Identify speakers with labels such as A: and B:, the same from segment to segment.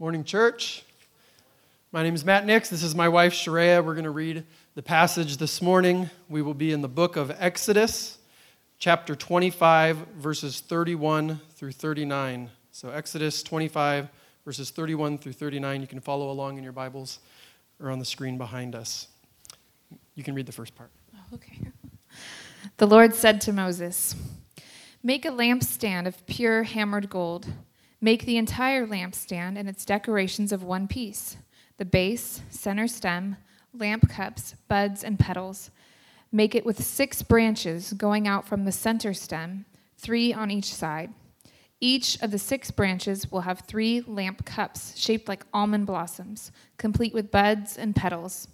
A: Morning, church. My name is Matt Nix. This is my wife, Sharia. We're going to read the passage this morning. We will be in the book of Exodus, chapter 25, verses 31 through 39. So, Exodus 25, verses 31 through 39. You can follow along in your Bibles or on the screen behind us. You can read the first part.
B: Oh, okay. The Lord said to Moses, Make a lampstand of pure hammered gold. Make the entire lampstand and its decorations of one piece the base, center stem, lamp cups, buds, and petals. Make it with six branches going out from the center stem, three on each side. Each of the six branches will have three lamp cups shaped like almond blossoms, complete with buds and petals.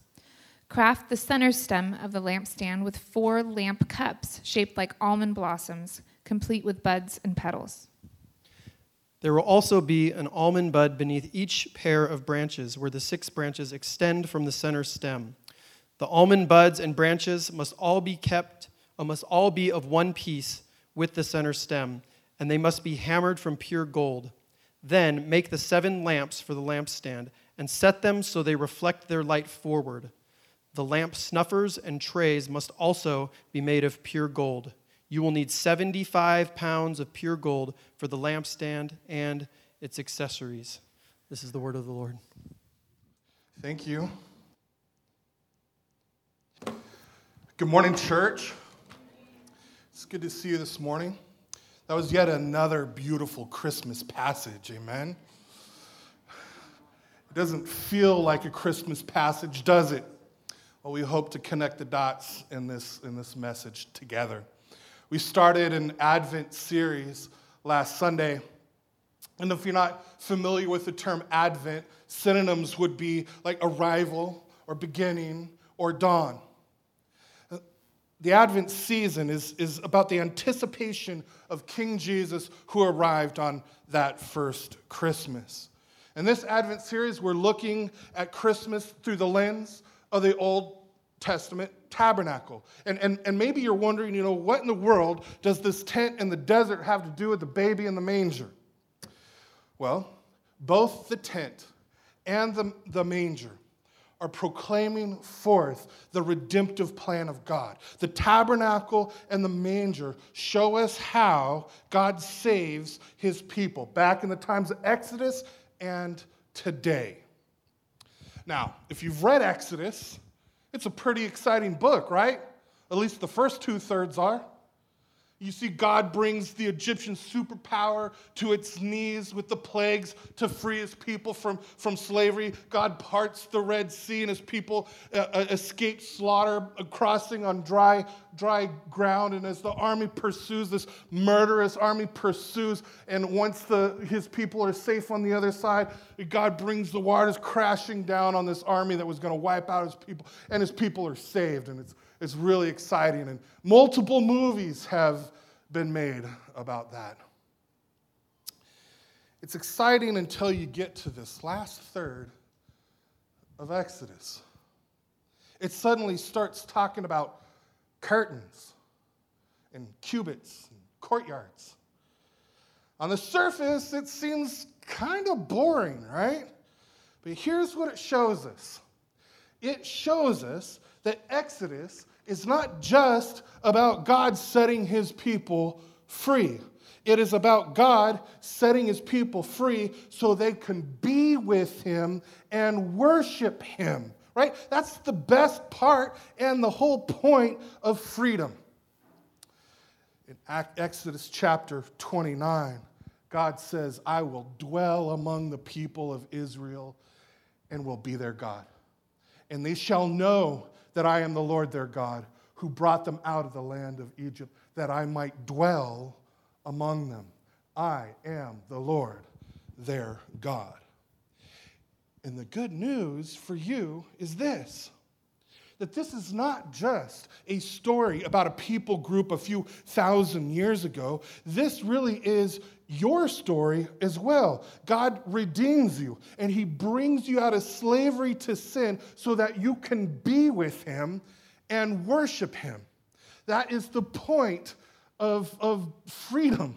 B: Craft the center stem of the lampstand with four lamp cups shaped like almond blossoms, complete with buds and petals.
A: There will also be an almond bud beneath each pair of branches, where the six branches extend from the center stem. The almond buds and branches must all be kept, uh, must all be of one piece with the center stem, and they must be hammered from pure gold. Then make the seven lamps for the lampstand, and set them so they reflect their light forward. The lamp snuffers and trays must also be made of pure gold. You will need 75 pounds of pure gold for the lampstand and its accessories. This is the word of the Lord.
C: Thank you. Good morning, church. It's good to see you this morning. That was yet another beautiful Christmas passage, amen? It doesn't feel like a Christmas passage, does it? Well, we hope to connect the dots in this, in this message together. We started an Advent series last Sunday. And if you're not familiar with the term Advent, synonyms would be like arrival or beginning or dawn. The Advent season is, is about the anticipation of King Jesus who arrived on that first Christmas. In this Advent series, we're looking at Christmas through the lens of the Old Testament tabernacle. And, and, and maybe you're wondering, you know, what in the world does this tent in the desert have to do with the baby in the manger? Well, both the tent and the, the manger are proclaiming forth the redemptive plan of God. The tabernacle and the manger show us how God saves his people back in the times of Exodus and today. Now, if you've read Exodus, it's a pretty exciting book, right? At least the first two thirds are. You see, God brings the Egyptian superpower to its knees with the plagues to free his people from, from slavery. God parts the Red Sea and his people uh, uh, escape slaughter, crossing on dry, dry ground. And as the army pursues, this murderous army pursues, and once the, his people are safe on the other side, God brings the waters crashing down on this army that was going to wipe out his people, and his people are saved. And it's it's really exciting. And multiple movies have been made about that. It's exciting until you get to this last third of Exodus. It suddenly starts talking about curtains and cubits and courtyards. On the surface, it seems kind of boring, right? But here's what it shows us it shows us that Exodus is not just about God setting his people free. It is about God setting his people free so they can be with him and worship him, right? That's the best part and the whole point of freedom. In Exodus chapter 29, God says, I will dwell among the people of Israel and will be their God. And they shall know that I am the Lord their God, who brought them out of the land of Egypt, that I might dwell among them. I am the Lord their God. And the good news for you is this that this is not just a story about a people group a few thousand years ago. This really is your story as well. God redeems you and he brings you out of slavery to sin so that you can be with him and worship him. That is the point of, of freedom.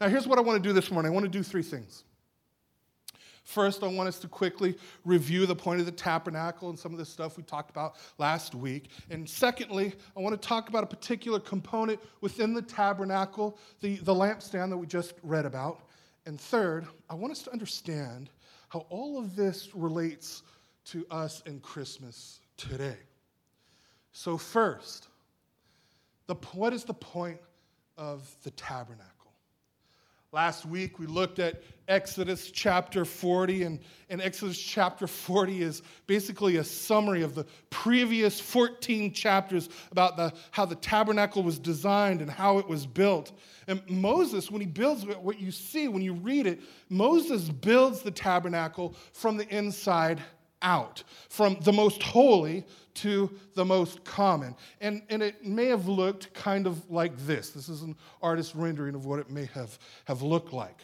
C: Now, here's what I want to do this morning I want to do three things. First, I want us to quickly review the point of the tabernacle and some of the stuff we talked about last week. And secondly, I want to talk about a particular component within the tabernacle, the, the lampstand that we just read about. And third, I want us to understand how all of this relates to us in Christmas today. So, first, the, what is the point of the tabernacle? Last week we looked at Exodus chapter 40, and, and Exodus chapter 40 is basically a summary of the previous 14 chapters about the, how the tabernacle was designed and how it was built. And Moses, when he builds what you see when you read it, Moses builds the tabernacle from the inside out, from the most holy to the most common. And, and it may have looked kind of like this. This is an artist's rendering of what it may have, have looked like.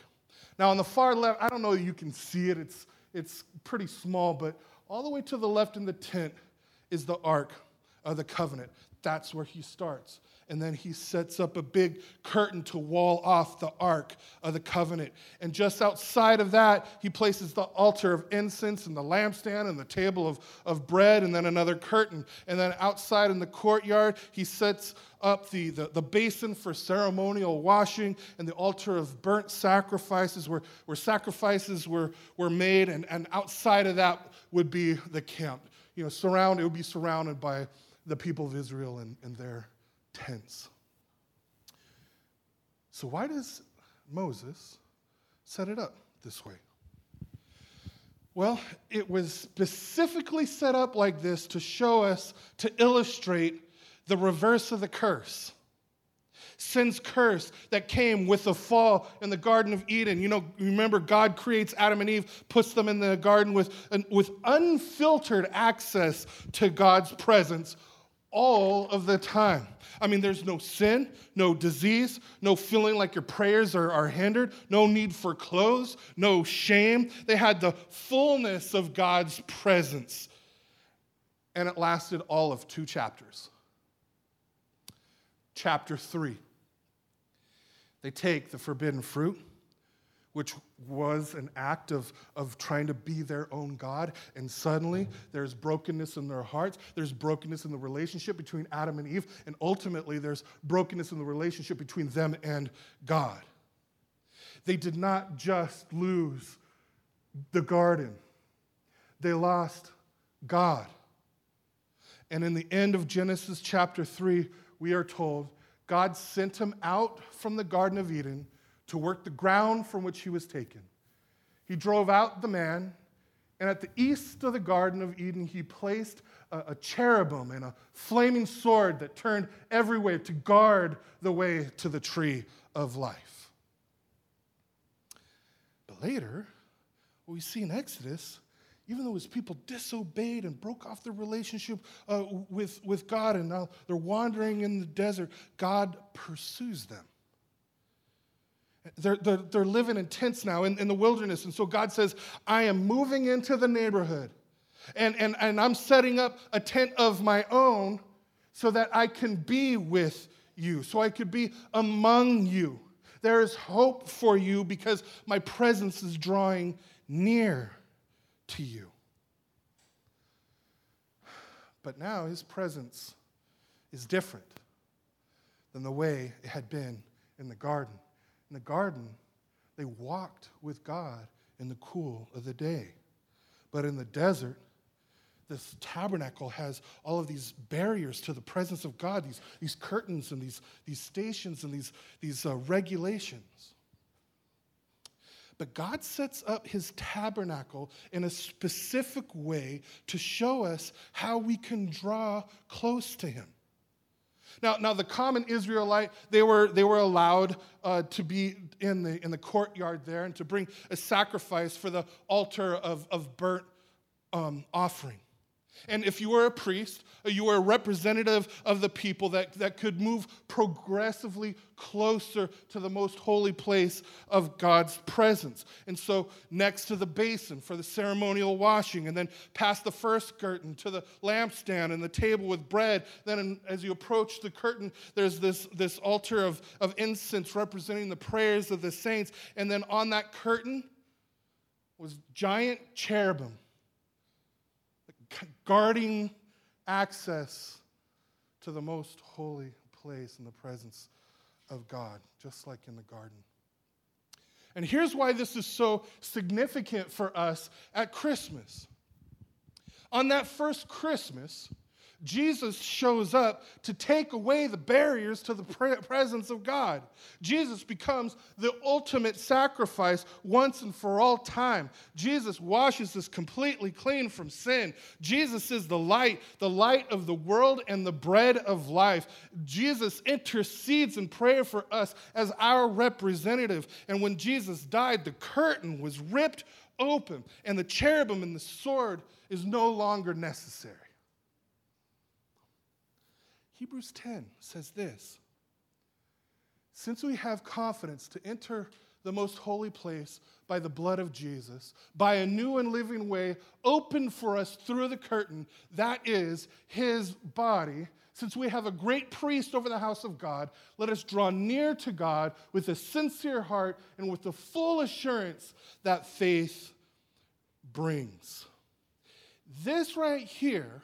C: Now, on the far left, I don't know if you can see it, it's, it's pretty small, but all the way to the left in the tent is the Ark of the Covenant. That's where he starts and then he sets up a big curtain to wall off the ark of the covenant. And just outside of that, he places the altar of incense and the lampstand and the table of, of bread, and then another curtain. And then outside in the courtyard, he sets up the, the, the basin for ceremonial washing and the altar of burnt sacrifices where, where sacrifices were, were made. And, and outside of that would be the camp. You know, surround, it would be surrounded by the people of Israel and, and their tents. So, why does Moses set it up this way? Well, it was specifically set up like this to show us, to illustrate the reverse of the curse. Sin's curse that came with the fall in the Garden of Eden. You know, remember, God creates Adam and Eve, puts them in the garden with, with unfiltered access to God's presence all of the time. I mean, there's no sin, no disease, no feeling like your prayers are, are hindered, no need for clothes, no shame. They had the fullness of God's presence. And it lasted all of two chapters. Chapter three, they take the forbidden fruit which was an act of, of trying to be their own God. And suddenly there's brokenness in their hearts. There's brokenness in the relationship between Adam and Eve. And ultimately, there's brokenness in the relationship between them and God. They did not just lose the garden, they lost God. And in the end of Genesis chapter 3, we are told God sent him out from the Garden of Eden to work the ground from which he was taken. He drove out the man, and at the east of the Garden of Eden, he placed a, a cherubim and a flaming sword that turned every way to guard the way to the tree of life. But later, what we see in Exodus, even though his people disobeyed and broke off their relationship uh, with, with God and now they're wandering in the desert, God pursues them. They're, they're, they're living in tents now in, in the wilderness. And so God says, I am moving into the neighborhood. And, and, and I'm setting up a tent of my own so that I can be with you, so I could be among you. There is hope for you because my presence is drawing near to you. But now his presence is different than the way it had been in the garden. In the garden, they walked with God in the cool of the day. But in the desert, this tabernacle has all of these barriers to the presence of God, these, these curtains and these, these stations and these, these uh, regulations. But God sets up his tabernacle in a specific way to show us how we can draw close to him. Now, now the common Israelite, they were, they were allowed uh, to be in the, in the courtyard there and to bring a sacrifice for the altar of, of burnt um, offering. And if you were a priest, uh, you were a representative of the people that, that could move progressively closer to the most holy place of God's presence. And so, next to the basin for the ceremonial washing, and then past the first curtain to the lampstand and the table with bread. Then, as you approach the curtain, there's this, this altar of, of incense representing the prayers of the saints. And then on that curtain, was giant cherubim guarding access to the most holy place in the presence of God, just like in the garden. And here's why this is so significant for us at Christmas. On that first Christmas, Jesus shows up to take away the barriers to the presence of God. Jesus becomes the ultimate sacrifice once and for all time. Jesus washes us completely clean from sin. Jesus is the light, the light of the world and the bread of life. Jesus intercedes in prayer for us as our representative. And when Jesus died, the curtain was ripped open, and the cherubim and the sword is no longer necessary. Hebrews 10 says this Since we have confidence to enter the most holy place by the blood of Jesus, by a new and living way opened for us through the curtain, that is his body. Since we have a great priest over the house of God, let us draw near to God with a sincere heart and with the full assurance that faith brings. This right here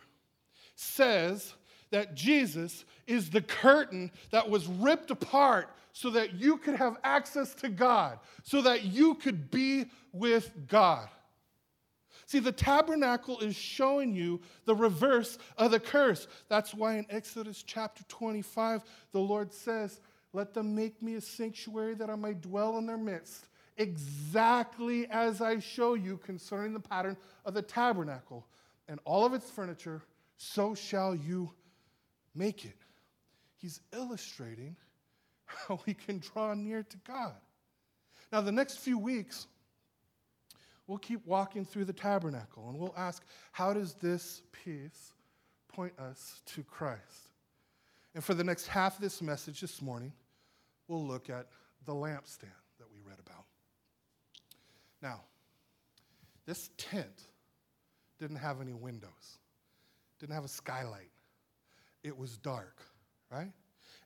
C: says that Jesus is the curtain that was ripped apart so that you could have access to God, so that you could be with God. See, the tabernacle is showing you the reverse of the curse. That's why in Exodus chapter 25, the Lord says, Let them make me a sanctuary that I might dwell in their midst, exactly as I show you concerning the pattern of the tabernacle and all of its furniture, so shall you make it. He's illustrating how we can draw near to God. Now, the next few weeks, we'll keep walking through the tabernacle and we'll ask, how does this piece point us to Christ? And for the next half of this message this morning, we'll look at the lampstand that we read about. Now, this tent didn't have any windows, didn't have a skylight it was dark, right?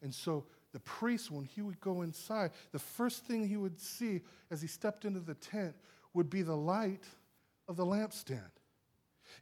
C: And so the priest, when he would go inside, the first thing he would see as he stepped into the tent would be the light of the lampstand.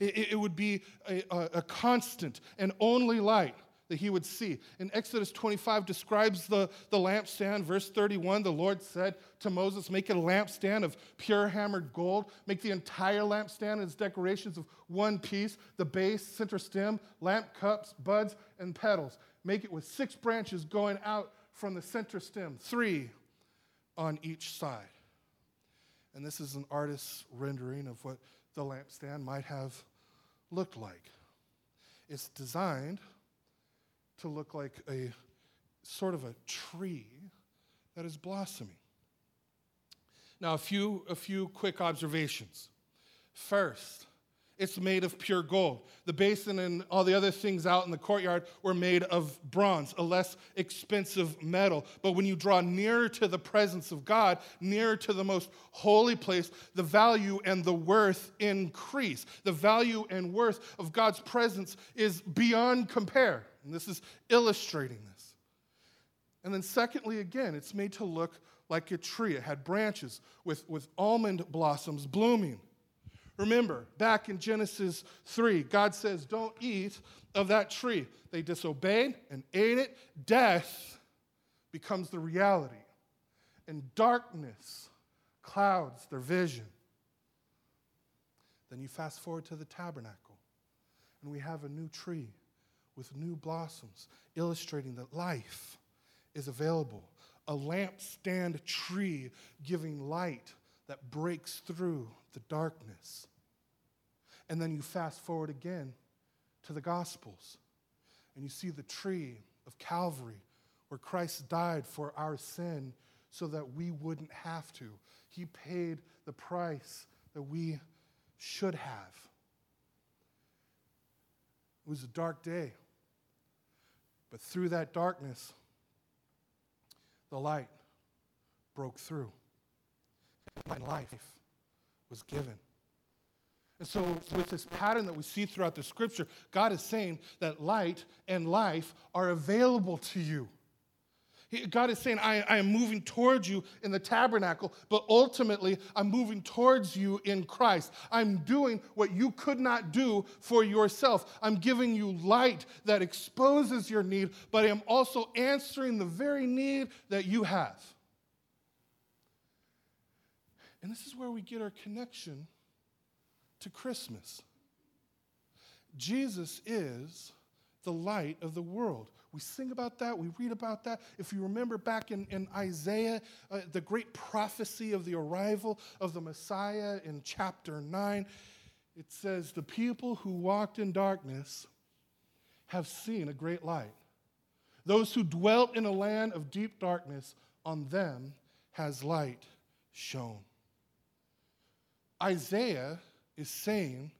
C: It, it would be a, a, a constant and only light that he would see. And Exodus 25 describes the, the lampstand. Verse 31 the Lord said to Moses, Make a lampstand of pure hammered gold. Make the entire lampstand and its decorations of one piece the base, center stem, lamp cups, buds, and petals. Make it with six branches going out from the center stem, three on each side. And this is an artist's rendering of what the lampstand might have looked like. It's designed to look like a sort of a tree that is blossoming. Now, a few, a few quick observations. First, it's made of pure gold. The basin and all the other things out in the courtyard were made of bronze, a less expensive metal. But when you draw nearer to the presence of God, nearer to the most holy place, the value and the worth increase. The value and worth of God's presence is beyond compare. And this is illustrating this. And then, secondly, again, it's made to look like a tree. It had branches with, with almond blossoms blooming. Remember, back in Genesis 3, God says, Don't eat of that tree. They disobeyed and ate it. Death becomes the reality, and darkness clouds their vision. Then you fast forward to the tabernacle, and we have a new tree with new blossoms, illustrating that life is available. A lampstand tree giving light that breaks through the darkness. And then you fast forward again to the Gospels, and you see the tree of Calvary where Christ died for our sin so that we wouldn't have to. He paid the price that we should have. It was a dark day, but through that darkness, the light broke through my life was given. And so, with this pattern that we see throughout the scripture, God is saying that light and life are available to you. God is saying, I, I, am moving towards you in the tabernacle, but ultimately, I'm moving towards you in Christ. I'm doing what you could not do for yourself. I'm giving you light that exposes your need, but I'm also answering the very need that you have. And this is where we get our connection to Christmas. Jesus is the light of the world. We sing about that, we read about that. If you remember back in, in Isaiah, uh, the great prophecy of the arrival of the Messiah in chapter 9, it says, The people who walked in darkness have seen a great light. Those who dwelt in a land of deep darkness, on them has light shone. Isaiah is saying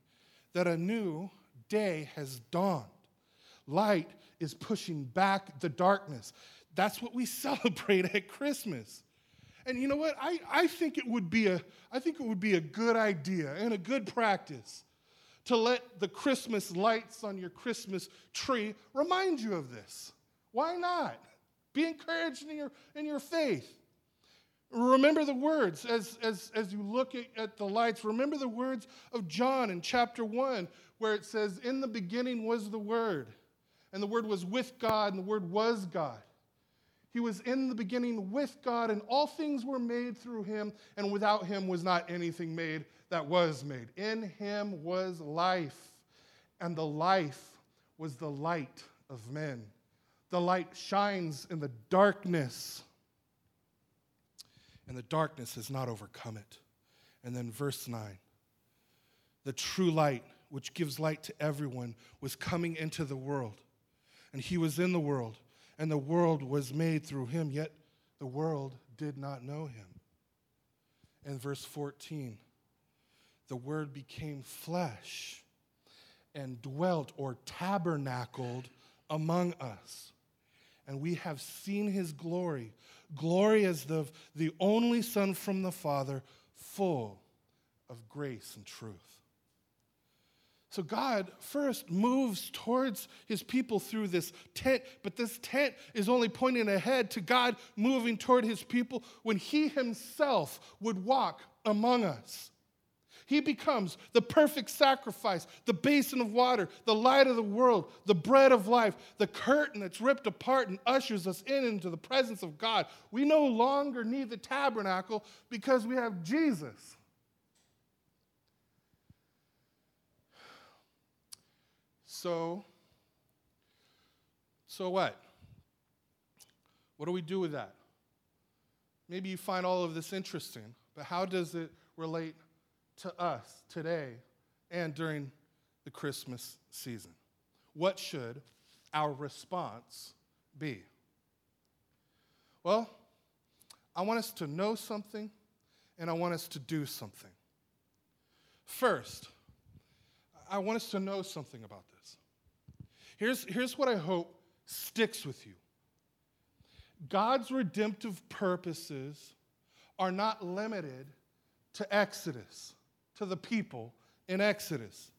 C: that a new day has dawned. Light is pushing back the darkness. That's what we celebrate at Christmas. And you know what? I, I, think it would be a, I think it would be a good idea and a good practice to let the Christmas lights on your Christmas tree remind you of this. Why not? Be encouraged in your, in your faith. Remember the words as, as, as you look at, at the lights. Remember the words of John in chapter 1, where it says, In the beginning was the Word, and the Word was with God, and the Word was God. He was in the beginning with God, and all things were made through him, and without him was not anything made that was made. In him was life, and the life was the light of men. The light shines in the darkness and the darkness has not overcome it. And then verse 9 the true light, which gives light to everyone, was coming into the world. And he was in the world, and the world was made through him, yet the world did not know him. And verse 14 the word became flesh and dwelt or tabernacled among us and we have seen his glory. Glory as the, the only Son from the Father, full of grace and truth. So God first moves towards his people through this tent, but this tent is only pointing ahead to God moving toward his people when he himself would walk among us. He becomes the perfect sacrifice, the basin of water, the light of the world, the bread of life, the curtain that's ripped apart and ushers us in into the presence of God. We no longer need the tabernacle because we have Jesus. So, so what? What do we do with that? Maybe you find all of this interesting, but how does it relate to us today and during the Christmas season? What should our response be? Well, I want us to know something and I want us to do something. First, I want us to know something about this. Here's, here's what I hope sticks with you God's redemptive purposes are not limited to Exodus to the people in Exodus.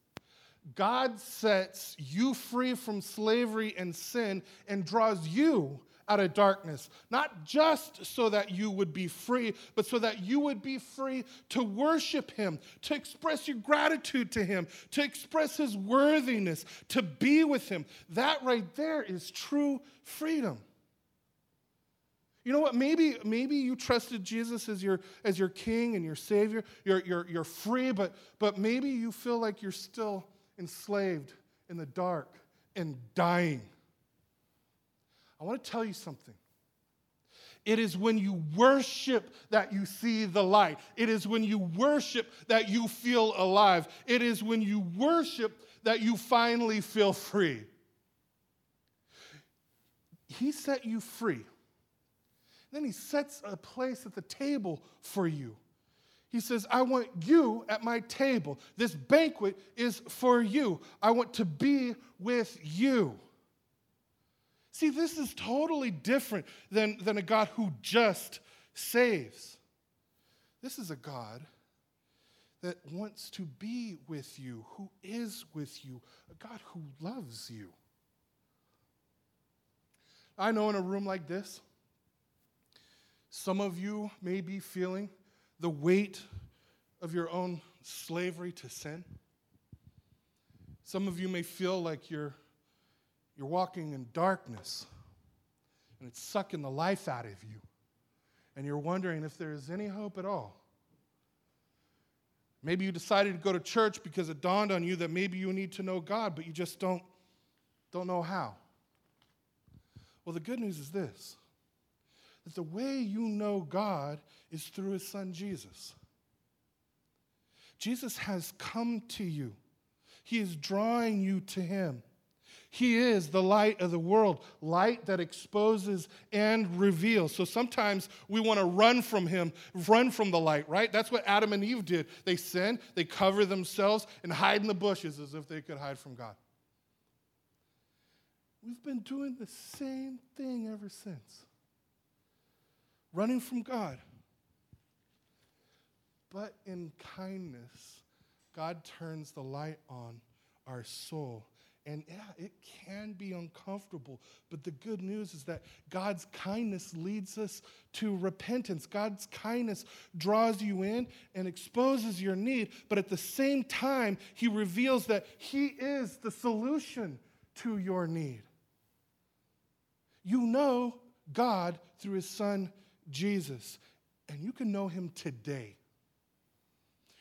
C: God sets you free from slavery and sin and draws you out of darkness, not just so that you would be free, but so that you would be free to worship Him, to express your gratitude to Him, to express His worthiness, to be with Him. That right there is true freedom. You know what? Maybe, maybe you trusted Jesus as your, as your king and your savior. You're, you're, you're free, but, but maybe you feel like you're still enslaved in the dark and dying. I want to tell you something. It is when you worship that you see the light. It is when you worship that you feel alive. It is when you worship that you finally feel free. He set you free. Then he sets a place at the table for you. He says, I want you at my table. This banquet is for you. I want to be with you. See, this is totally different than, than a God who just saves. This is a God that wants to be with you, who is with you, a God who loves you. I know in a room like this, Some of you may be feeling the weight of your own slavery to sin. Some of you may feel like you're, you're walking in darkness and it's sucking the life out of you. And you're wondering if there is any hope at all. Maybe you decided to go to church because it dawned on you that maybe you need to know God, but you just don't, don't know how. Well, the good news is this that the way you know God is through his son Jesus. Jesus has come to you, he is drawing you to him. He is the light of the world, light that exposes and reveals. So sometimes we want to run from him, run from the light, right? That's what Adam and Eve did. They sin, they cover themselves, and hide in the bushes as if they could hide from God. We've been doing the same thing ever since running from God. But in kindness, God turns the light on our soul. And yeah, it can be uncomfortable, but the good news is that God's kindness leads us to repentance. God's kindness draws you in and exposes your need, but at the same time, He reveals that He is the solution to your need. You know God through His Son, Jesus, and you can know Him today.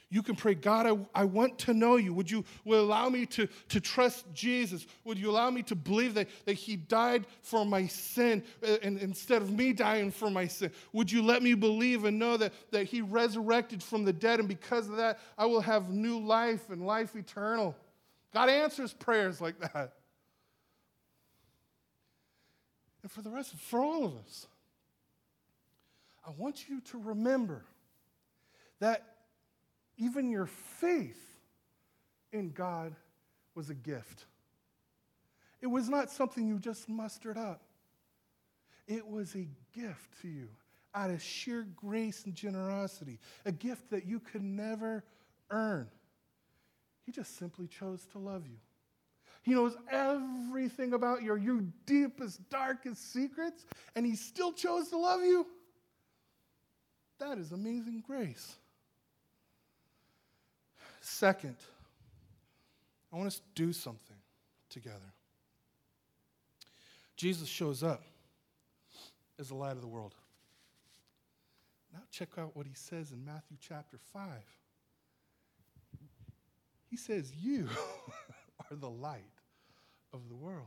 C: You can pray, God, I, I want to know you. Would you will allow me to, to trust Jesus? Would you allow me to believe that, that He died for my sin uh, and, instead of me dying for my sin? Would you let me believe and know that, that He resurrected from the dead and because of that, I will have new life and life eternal? God answers prayers like that. And for the rest, for all of us, I want you to remember that even your faith in God was a gift. It was not something you just mustered up, it was a gift to you out of sheer grace and generosity, a gift that you could never earn. He just simply chose to love you. He knows everything about your, your deepest, darkest secrets, and he still chose to love you. That is amazing grace. Second, I want us to do something together. Jesus shows up as the light of the world. Now, check out what he says in Matthew chapter 5. He says, You are the light of the world.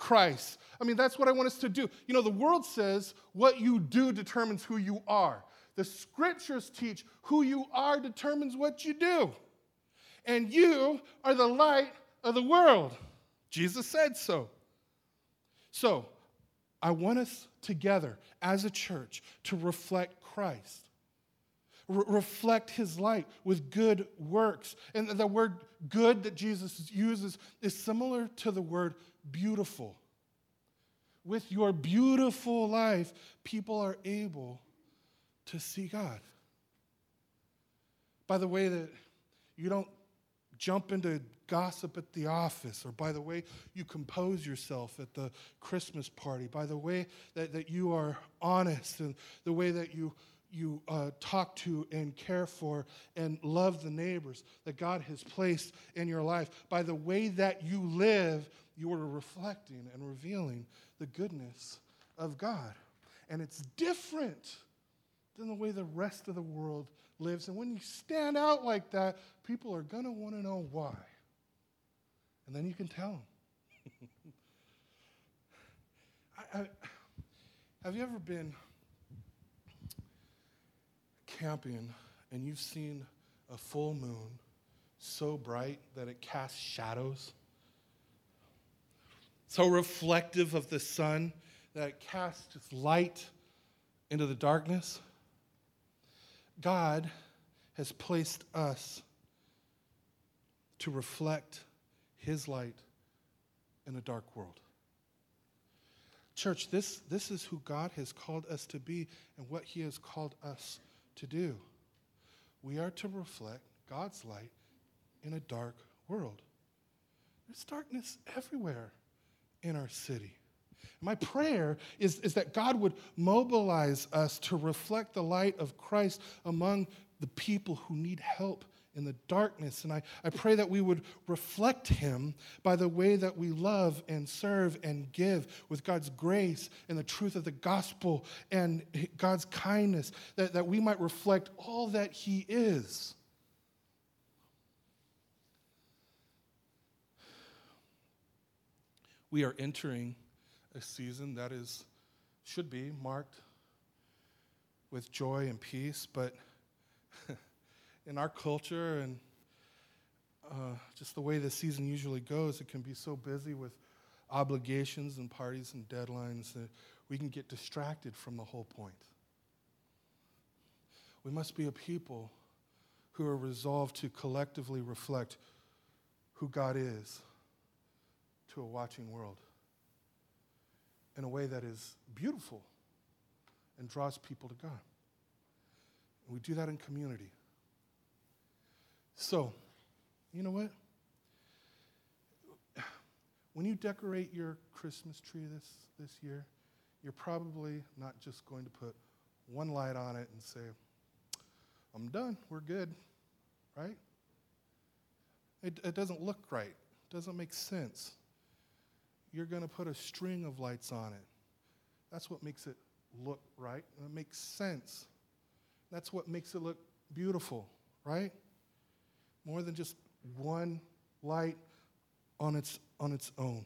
C: Christ. I mean, that's what I want us to do. You know, the world says what you do determines who you are. The scriptures teach who you are determines what you do. And you are the light of the world. Jesus said so. So, I want us together as a church to reflect Christ. Re- reflect his light with good works. And the word good that Jesus uses is similar to the word beautiful. With your beautiful life, people are able to see God. By the way, that you don't jump into gossip at the office, or by the way you compose yourself at the Christmas party, by the way that, that you are honest, and the way that you you uh, talk to and care for and love the neighbors that God has placed in your life. By the way that you live, you are reflecting and revealing the goodness of God. And it's different than the way the rest of the world lives. And when you stand out like that, people are going to want to know why. And then you can tell them. I, I, have you ever been camping and you've seen a full moon so bright that it casts shadows, so reflective of the sun that it casts its light into the darkness. God has placed us to reflect His light in a dark world. Church, this, this is who God has called us to be and what He has called us to do. We are to reflect God's light in a dark world. There's darkness everywhere in our city. My prayer is, is that God would mobilize us to reflect the light of Christ among the people who need help in the darkness. And I, I pray that we would reflect Him by the way that we love and serve and give with God's grace and the truth of the gospel and God's kindness, that, that we might reflect all that He is. We are entering a season that is should be marked with joy and peace, but in our culture and uh, just the way the season usually goes, it can be so busy with obligations and parties and deadlines that we can get distracted from the whole point. We must be a people who are resolved to collectively reflect who God is to a watching world in a way that is beautiful and draws people to God. And we do that in community. So, you know what? When you decorate your Christmas tree this, this year, you're probably not just going to put one light on it and say, I'm done, we're good, right? It, it doesn't look right, it doesn't make sense. You're going to put a string of lights on it. That's what makes it look right, and it makes sense. That's what makes it look beautiful, right? More than just one light on its, on its own.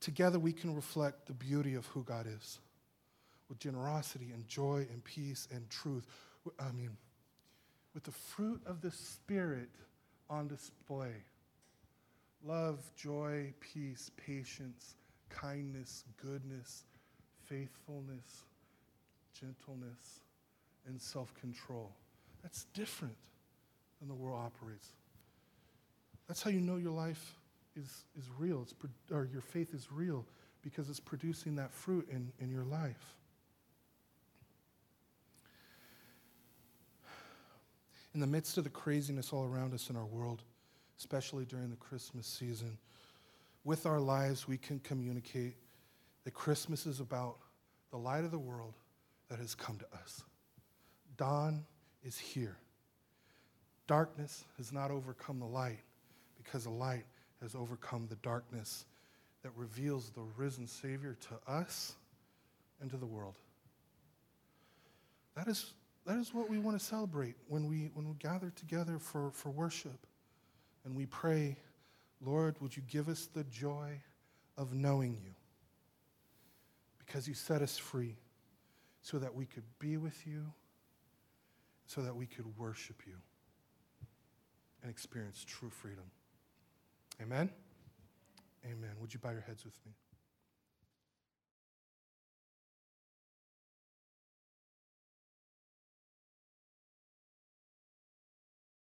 C: Together, we can reflect the beauty of who God is with generosity and joy and peace and truth. I mean, with the fruit of the Spirit on display love, joy, peace, patience, kindness, goodness, faithfulness, gentleness, and self control. That's different than the world operates. That's how you know your life is, is real, it's, or your faith is real, because it's producing that fruit in, in your life. In the midst of the craziness all around us in our world, especially during the Christmas season, with our lives, we can communicate that Christmas is about the light of the world that has come to us. Dawn is here. Darkness has not overcome the light because the light has overcome the darkness that reveals the risen Savior to us and to the world. That is, that is what we want to celebrate when we, when we gather together for, for worship. And we pray, Lord, would you give us the joy of knowing you? Because you set us free so that we could be with you, so that we could worship you and experience true freedom. Amen? Amen. Would you bow your heads with me?